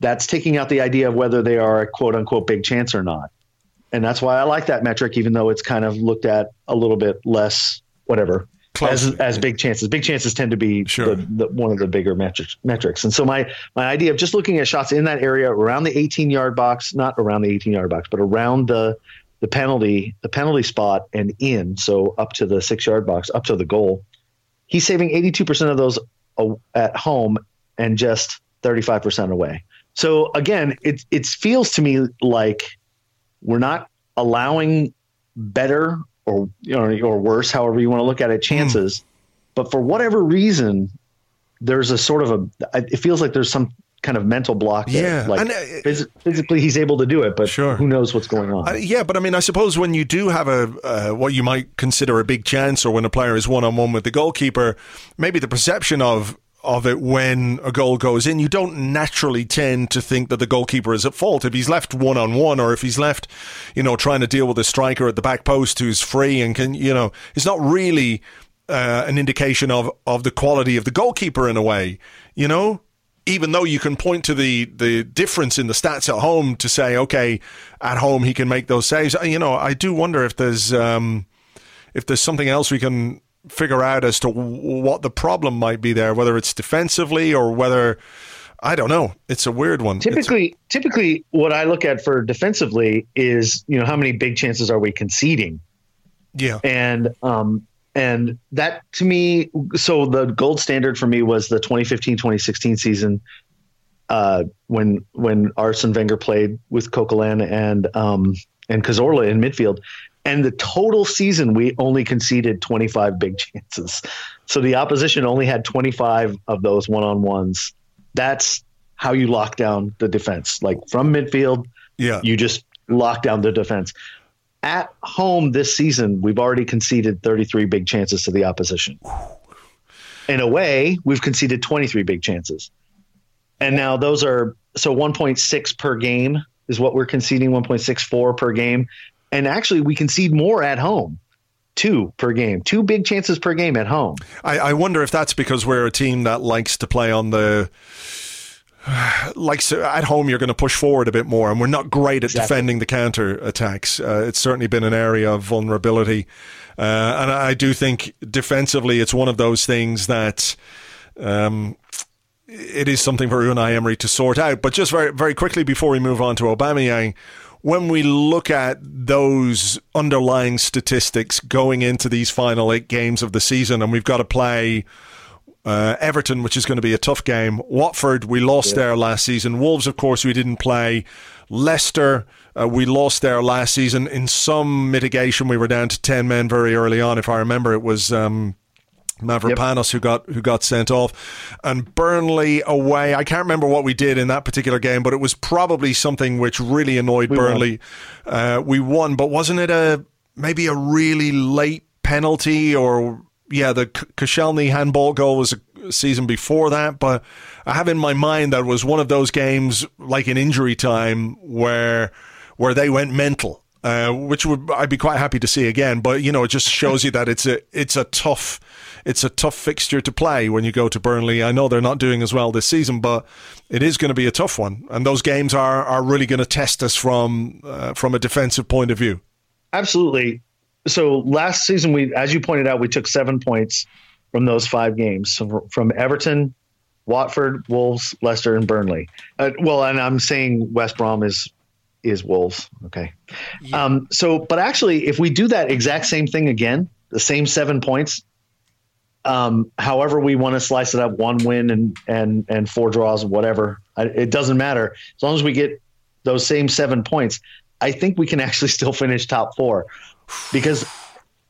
That's taking out the idea of whether they are a quote unquote big chance or not. And that's why I like that metric even though it's kind of looked at a little bit less whatever as as big chances. Big chances tend to be sure. the, the, one of the bigger metrics, metrics. And so my my idea of just looking at shots in that area around the 18 yard box, not around the 18 yard box, but around the the penalty the penalty spot and in, so up to the six yard box, up to the goal. He's saving 82% of those at home and just 35% away. So again, it it feels to me like we're not allowing better or you know, or worse, however you want to look at it, chances. Mm. But for whatever reason, there's a sort of a. It feels like there's some kind of mental block. There. Yeah, like and, uh, phys- physically he's able to do it, but sure. who knows what's going on? Uh, yeah, but I mean, I suppose when you do have a uh, what you might consider a big chance, or when a player is one on one with the goalkeeper, maybe the perception of of it when a goal goes in, you don't naturally tend to think that the goalkeeper is at fault. If he's left one on one or if he's left, you know, trying to deal with a striker at the back post who's free and can, you know, it's not really uh, an indication of, of the quality of the goalkeeper in a way, you know? Even though you can point to the, the difference in the stats at home to say, okay, at home he can make those saves. You know, I do wonder if there's, um, if there's something else we can figure out as to what the problem might be there, whether it's defensively or whether I don't know. It's a weird one. Typically, it's, typically, what I look at for defensively is you know how many big chances are we conceding? Yeah, and um, and that to me, so the gold standard for me was the 2015-2016 season. Uh, when when Arsene Wenger played with Coquelin and um, and Cazorla in midfield, and the total season we only conceded 25 big chances. So the opposition only had 25 of those one on ones. That's how you lock down the defense. Like from midfield, yeah, you just lock down the defense. At home this season, we've already conceded 33 big chances to the opposition. In a way, we've conceded 23 big chances. And now those are so 1.6 per game is what we're conceding, 1.64 per game. And actually, we concede more at home two per game, two big chances per game at home. I, I, wonder if that's because we're a team that likes to play on the. Like at home, you're going to push forward a bit more, and we're not great at exactly. defending the counter attacks. Uh, it's certainly been an area of vulnerability, uh, and I do think defensively, it's one of those things that um, it is something for Unai Emery to sort out. But just very, very quickly before we move on to Aubameyang, when we look at those underlying statistics going into these final eight games of the season, and we've got to play uh, Everton, which is going to be a tough game. Watford, we lost yeah. there last season. Wolves, of course, we didn't play. Leicester, uh, we lost there last season. In some mitigation, we were down to 10 men very early on. If I remember, it was. Um, Mavropanos yep. who got who got sent off, and Burnley away. I can't remember what we did in that particular game, but it was probably something which really annoyed we Burnley. Won. Uh, we won, but wasn't it a maybe a really late penalty or yeah, the Koscielny handball goal was a season before that, but I have in my mind that was one of those games like in injury time where where they went mental. Uh, which would I'd be quite happy to see again, but you know it just shows you that it's a it's a tough it's a tough fixture to play when you go to Burnley. I know they're not doing as well this season, but it is going to be a tough one, and those games are are really going to test us from uh, from a defensive point of view. Absolutely. So last season, we, as you pointed out, we took seven points from those five games so from Everton, Watford, Wolves, Leicester, and Burnley. Uh, well, and I'm saying West Brom is is Wolves. Okay. Yeah. Um, so, but actually, if we do that exact same thing again, the same seven points um, however we want to slice it up, one win and and and four draws, whatever. I, it doesn't matter as long as we get those same seven points. I think we can actually still finish top four because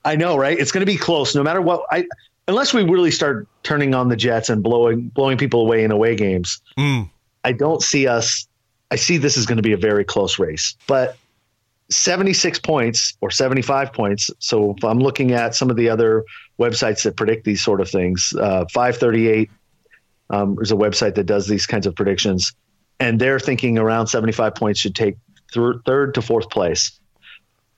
I know, right? It's going to be close no matter what. I unless we really start turning on the Jets and blowing blowing people away in away games. Mm. I don't see us. I see this is going to be a very close race, but 76 points or 75 points. So if I'm looking at some of the other websites that predict these sort of things, uh, 538 um, is a website that does these kinds of predictions, and they're thinking around 75 points should take th- third to fourth place.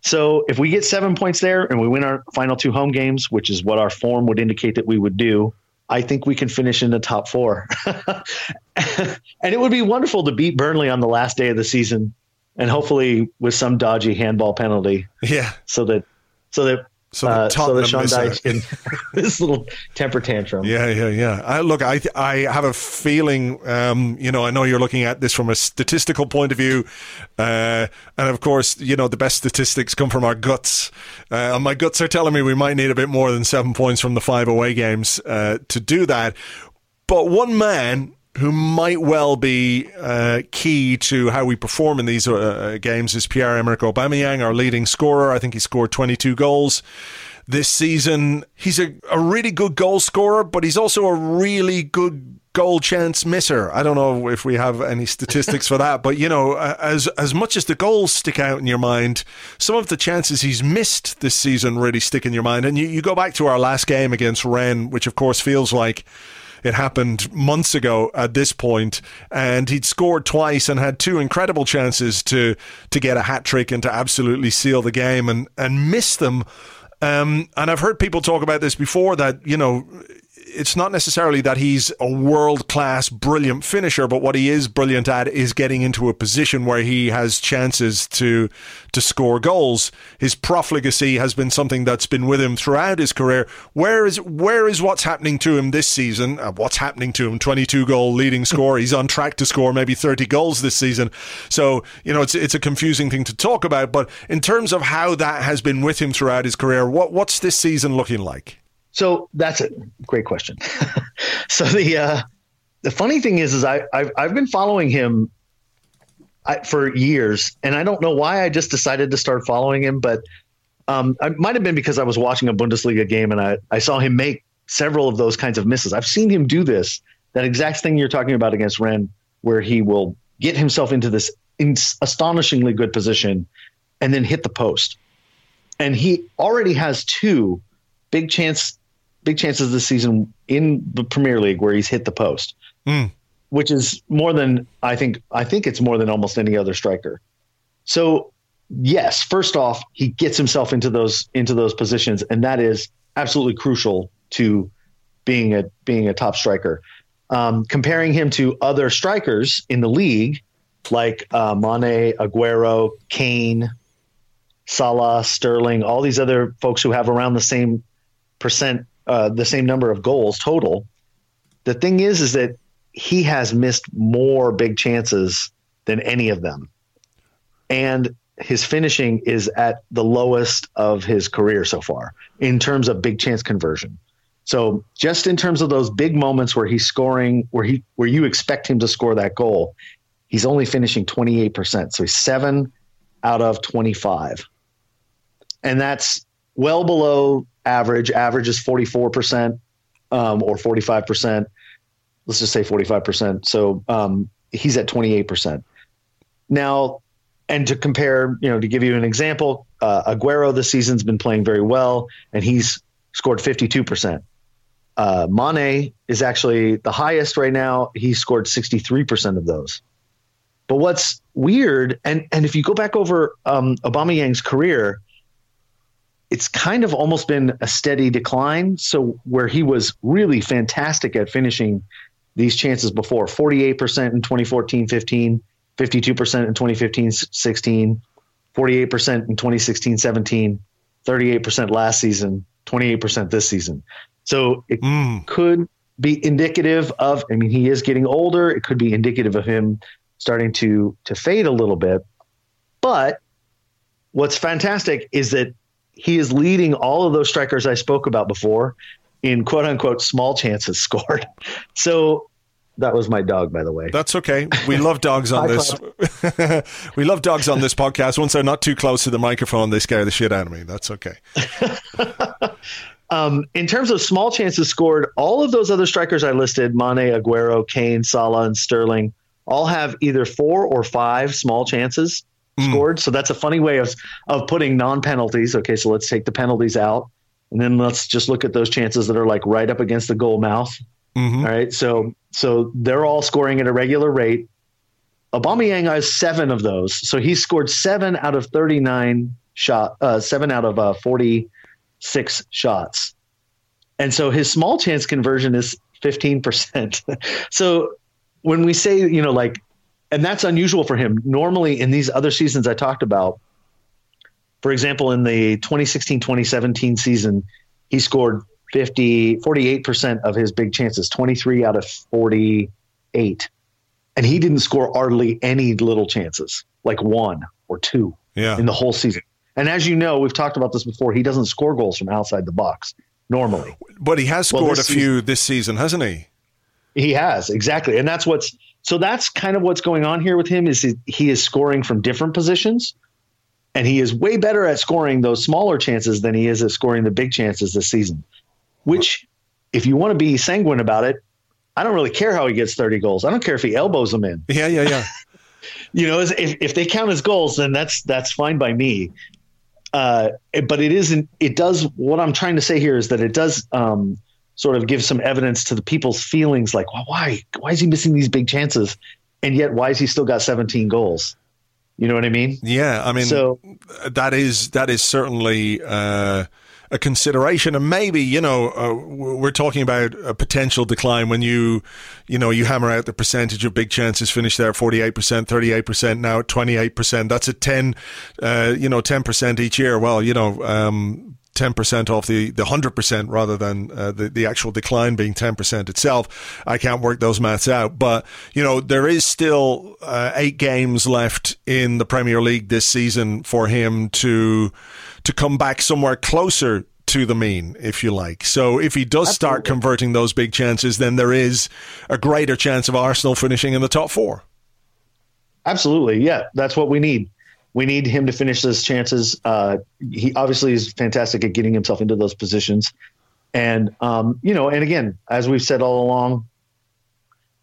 So if we get seven points there and we win our final two home games, which is what our form would indicate that we would do, I think we can finish in the top four. and it would be wonderful to beat Burnley on the last day of the season and hopefully with some dodgy handball penalty. Yeah. So that so that so, uh, so that Sean Dyche can this little temper tantrum. Yeah, yeah, yeah. I, look, I I have a feeling. Um, you know, I know you're looking at this from a statistical point of view, uh, and of course, you know, the best statistics come from our guts. Uh, and my guts are telling me we might need a bit more than seven points from the five away games uh, to do that. But one man who might well be uh, key to how we perform in these uh, uh games is Pierre-Emerick Aubameyang, our leading scorer. I think he scored 22 goals this season. He's a, a really good goal scorer, but he's also a really good goal chance misser. I don't know if we have any statistics for that, but you know, as as much as the goals stick out in your mind, some of the chances he's missed this season really stick in your mind. And you, you go back to our last game against Rennes, which of course feels like it happened months ago at this point, and he'd scored twice and had two incredible chances to to get a hat trick and to absolutely seal the game, and and missed them. Um, and I've heard people talk about this before that you know it's not necessarily that he's a world class, brilliant finisher, but what he is brilliant at is getting into a position where he has chances to to score goals. His profligacy has been something that's been with him throughout his career. Where is where is what's happening to him this season? Uh, what's happening to him? Twenty two goal leading score. He's on track to score maybe thirty goals this season. So you know it's it's a confusing thing to talk about. But in terms of how that has been with him throughout his career, what what's this season looking like? So that's a great question. so the uh, the funny thing is, is I I've, I've been following him I, for years, and I don't know why I just decided to start following him, but um, it might have been because I was watching a Bundesliga game and I I saw him make several of those kinds of misses. I've seen him do this, that exact thing you're talking about against Rennes, where he will get himself into this astonishingly good position and then hit the post. And he already has two big chance big chances this season in the Premier League where he's hit the post, mm. which is more than I think. I think it's more than almost any other striker. So yes, first off, he gets himself into those into those positions, and that is absolutely crucial to being a being a top striker. Um, comparing him to other strikers in the league, like uh, Mane, Aguero, Kane, Salah, Sterling, all these other folks who have around the same percent uh, the same number of goals total. The thing is, is that he has missed more big chances than any of them, and his finishing is at the lowest of his career so far in terms of big chance conversion. So just in terms of those big moments where he's scoring, where he where you expect him to score that goal, he's only finishing 28%. So he's seven out of 25. And that's well below average. Average is 44% um, or 45%. Let's just say 45%. So um, he's at 28%. Now, and to compare, you know, to give you an example, uh, Aguero this season's been playing very well, and he's scored 52%. Uh, Mane is actually the highest right now. He scored 63% of those. But what's weird, and, and if you go back over um, Aubameyang's career, it's kind of almost been a steady decline. So where he was really fantastic at finishing these chances before 48% in 2014 15, 52% in 2015 16, 48% in 2016 17, 38% last season, 28% this season. So it mm. could be indicative of, I mean, he is getting older. It could be indicative of him starting to to fade a little bit. But what's fantastic is that he is leading all of those strikers I spoke about before in quote unquote small chances scored. So that was my dog, by the way. That's okay. We love dogs on this. we love dogs on this podcast. Once they're not too close to the microphone, they scare the shit out of me. That's okay. um, in terms of small chances scored, all of those other strikers I listed Mane, Aguero, Kane, Salah, and Sterling all have either four or five small chances mm. scored. So that's a funny way of of putting non penalties. Okay, so let's take the penalties out, and then let's just look at those chances that are like right up against the goal mouth. Mm-hmm. All right, so so they're all scoring at a regular rate. Aubameyang has seven of those, so he scored seven out of thirty nine shot, uh, seven out of uh, forty six shots, and so his small chance conversion is fifteen percent. so when we say you know like and that's unusual for him. Normally, in these other seasons I talked about, for example, in the 2016 2017 season, he scored 50, 48% of his big chances, 23 out of 48. And he didn't score hardly any little chances, like one or two yeah. in the whole season. And as you know, we've talked about this before, he doesn't score goals from outside the box normally. But he has scored well, a few season, this season, hasn't he? He has, exactly. And that's what's so that's kind of what's going on here with him is he is scoring from different positions and he is way better at scoring those smaller chances than he is at scoring the big chances this season. Which if you want to be sanguine about it, I don't really care how he gets 30 goals. I don't care if he elbows them in. Yeah, yeah, yeah. you know, if, if they count as goals, then that's that's fine by me. Uh, but it isn't. It does. What I'm trying to say here is that it does um, sort of give some evidence to the people's feelings like, well, why? Why is he missing these big chances? And yet, why has he still got 17 goals? You know what I mean? Yeah, I mean, so that is that is certainly uh, a consideration. And maybe, you know, uh, we're talking about a potential decline when you, you know, you hammer out the percentage of big chances finish there 48%, 38%, now at 28%. That's a 10, uh, you know, 10% each year. Well, you know, um, 10% off the, the 100% rather than uh, the, the actual decline being 10% itself. I can't work those maths out. But, you know, there is still uh, eight games left in the Premier League this season for him to to come back somewhere closer to the mean, if you like. So if he does Absolutely. start converting those big chances, then there is a greater chance of Arsenal finishing in the top four. Absolutely. Yeah, that's what we need we need him to finish those chances. Uh, he obviously is fantastic at getting himself into those positions. And, um, you know, and again, as we've said all along,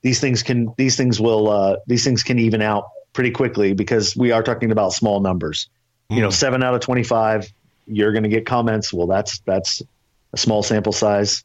these things can, these things will, uh, these things can even out pretty quickly because we are talking about small numbers. Mm. You know, hmm. seven out of 25, you're going to get comments. Well, that's, that's a small sample size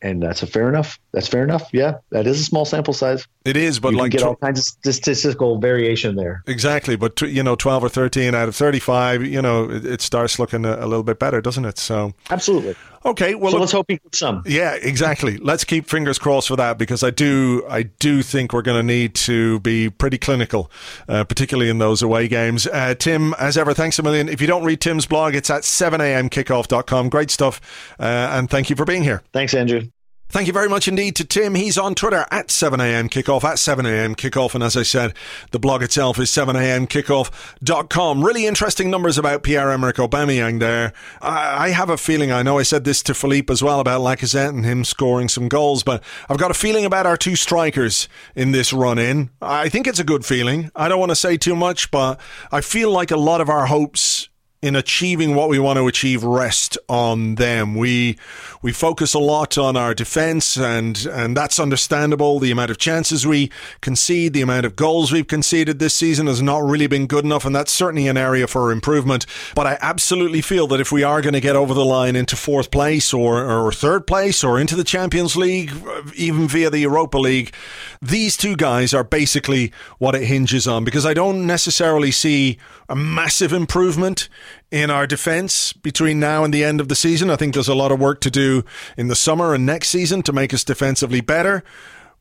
and that's a fair enough. That's fair enough. Yeah, that is a small sample size. It is, but you like get all kinds of statistical variation there. Exactly, but you know, twelve or thirteen out of thirty-five, you know, it, it starts looking a, a, little bit better, doesn't it? So absolutely. Okay, well, so let's hope he gets some. Yeah, exactly. Let's keep fingers crossed for that because I do, I do think we're going to need to be pretty clinical, uh, particularly in those away games. Uh, Tim, as ever, thanks a million. If you don't read Tim's blog, it's at 7amkickoff.com. Great stuff, uh, and thank you for being here. Thanks, Andrew. Thank you very much indeed to Tim. He's on Twitter at 7am kickoff, at 7am kickoff. And as I said, the blog itself is 7am kickoff.com. Really interesting numbers about Pierre Emerick Aubameyang there. I, I, have a feeling, I know I said this to Philippe as well about Lacazette and him scoring some goals, but I've got a feeling about our two strikers in this run in. I think it's a good feeling. I don't want to say too much, but I feel like a lot of our hopes in achieving what we want to achieve rest on them. We we focus a lot on our defense and and that's understandable. The amount of chances we concede, the amount of goals we've conceded this season has not really been good enough and that's certainly an area for improvement. But I absolutely feel that if we are going to get over the line into fourth place or or third place or into the Champions League even via the Europa League, these two guys are basically what it hinges on because I don't necessarily see a massive improvement in our defence between now and the end of the season. I think there's a lot of work to do in the summer and next season to make us defensively better.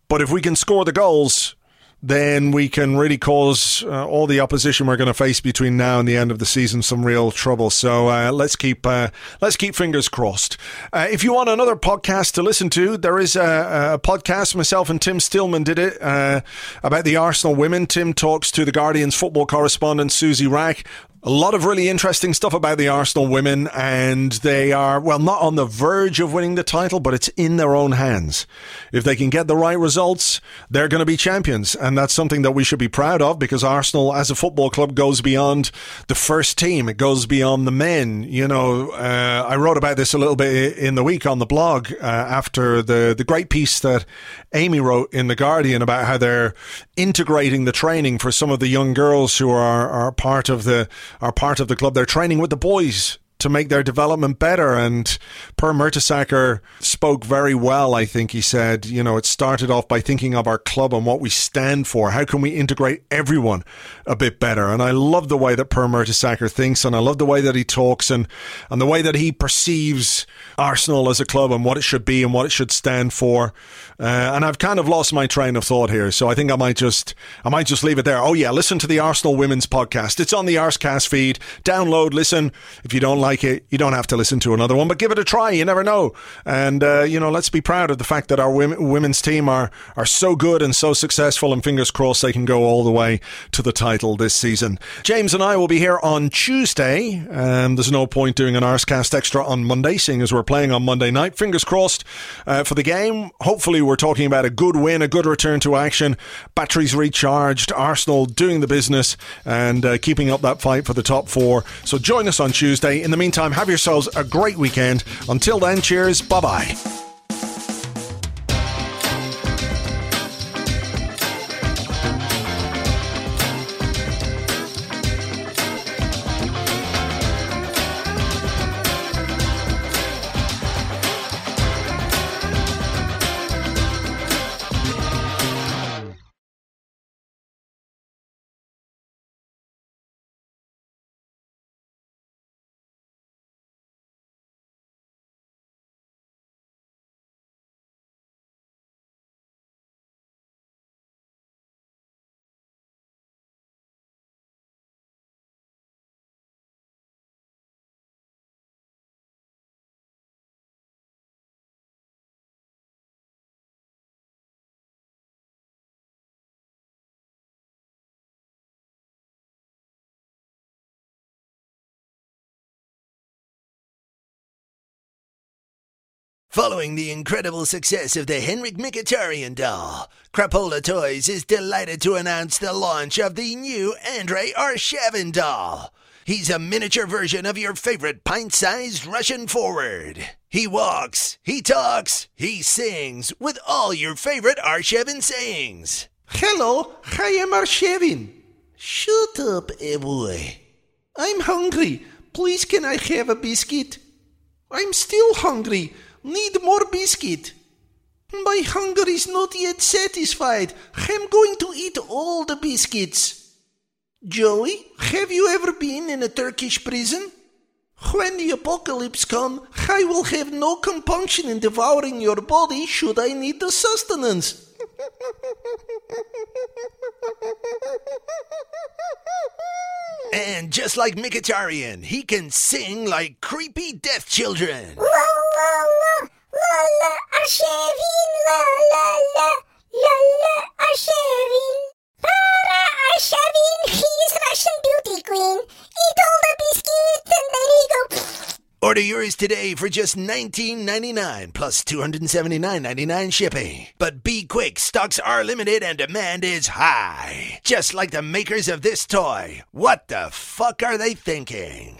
But if we can score the goals, then we can really cause uh, all the opposition we're going to face between now and the end of the season some real trouble. So uh, let's keep uh, let's keep fingers crossed. Uh, if you want another podcast to listen to, there is a, a podcast. Myself and Tim Stillman did it uh, about the Arsenal women. Tim talks to the Guardian's football correspondent Suzy Wrack a lot of really interesting stuff about the Arsenal women, and they are, well, not on the verge of winning the title, but it's in their own hands. If they can get the right results, they're going to be champions. And that's something that we should be proud of because Arsenal, as a football club, goes beyond the first team. It goes beyond the men. You know, uh, I wrote about this a little bit in the week on the blog uh, after the, the great piece that Amy wrote in The Guardian about how they're integrating the training for some of the young girls who are, are part of the are part of the club. They're training with the boys to make their development better. And Per Mertesacker spoke very well, I think he said. You know, it started off by thinking of our club and what we stand for. How can we integrate everyone a bit better? And I love the way that Per Mertesacker thinks, and I love the way that he talks and, and the way that he perceives Arsenal as a club and what it should be and what it should stand for. Uh, and I've kind of lost my train of thought here, so I think I might just I might just leave it there. Oh yeah, listen to the Arsenal Women's podcast. It's on the Arsecast feed. Download, listen. If you don't like it, you don't have to listen to another one, but give it a try. You never know. And uh, you know, let's be proud of the fact that our women, women's team are are so good and so successful, and fingers crossed they can go all the way to the title this season. James and I will be here on Tuesday. Um, there's no point doing an Arsecast extra on Monday, seeing as we're playing on Monday night. Fingers crossed uh, for the game. Hopefully we're talking about a good win, a good return to action, batteries recharged, Arsenal doing the business and uh, keeping up that fight for the top four. So join us on Tuesday. In the meantime, have yourselves a great weekend. Until then, cheers. Bye bye. Following the incredible success of the Henrikh Mkhitaryan doll, Crapola Toys is delighted to announce the launch of the new Andrei Arshavin doll. He's a miniature version of your favorite pint-sized Russian forward. He walks, he talks, he sings with all your favorite Arshavin sayings. Hello, I am Arshavin. Shut up, eh boy. I'm hungry. Please can I have a biscuit? I'm still hungry. Need more biscuit. My hunger is not yet satisfied. I'm going to eat all the biscuits. Joey, have you ever been in a Turkish prison? When the apocalypse come, I will have no compunction in devouring your body should I need the sustenance. And just like Mkhitaryan, he can sing like creepy death children. La la la la la Arshavin la. La la la Para Arshavin he's Russian beauty queen. Eat all the biscuits and then he go Order yours today for just $19.99 plus $279.99 shipping. But be quick, stocks are limited and demand is high. Just like the makers of this toy. What the fuck are they thinking?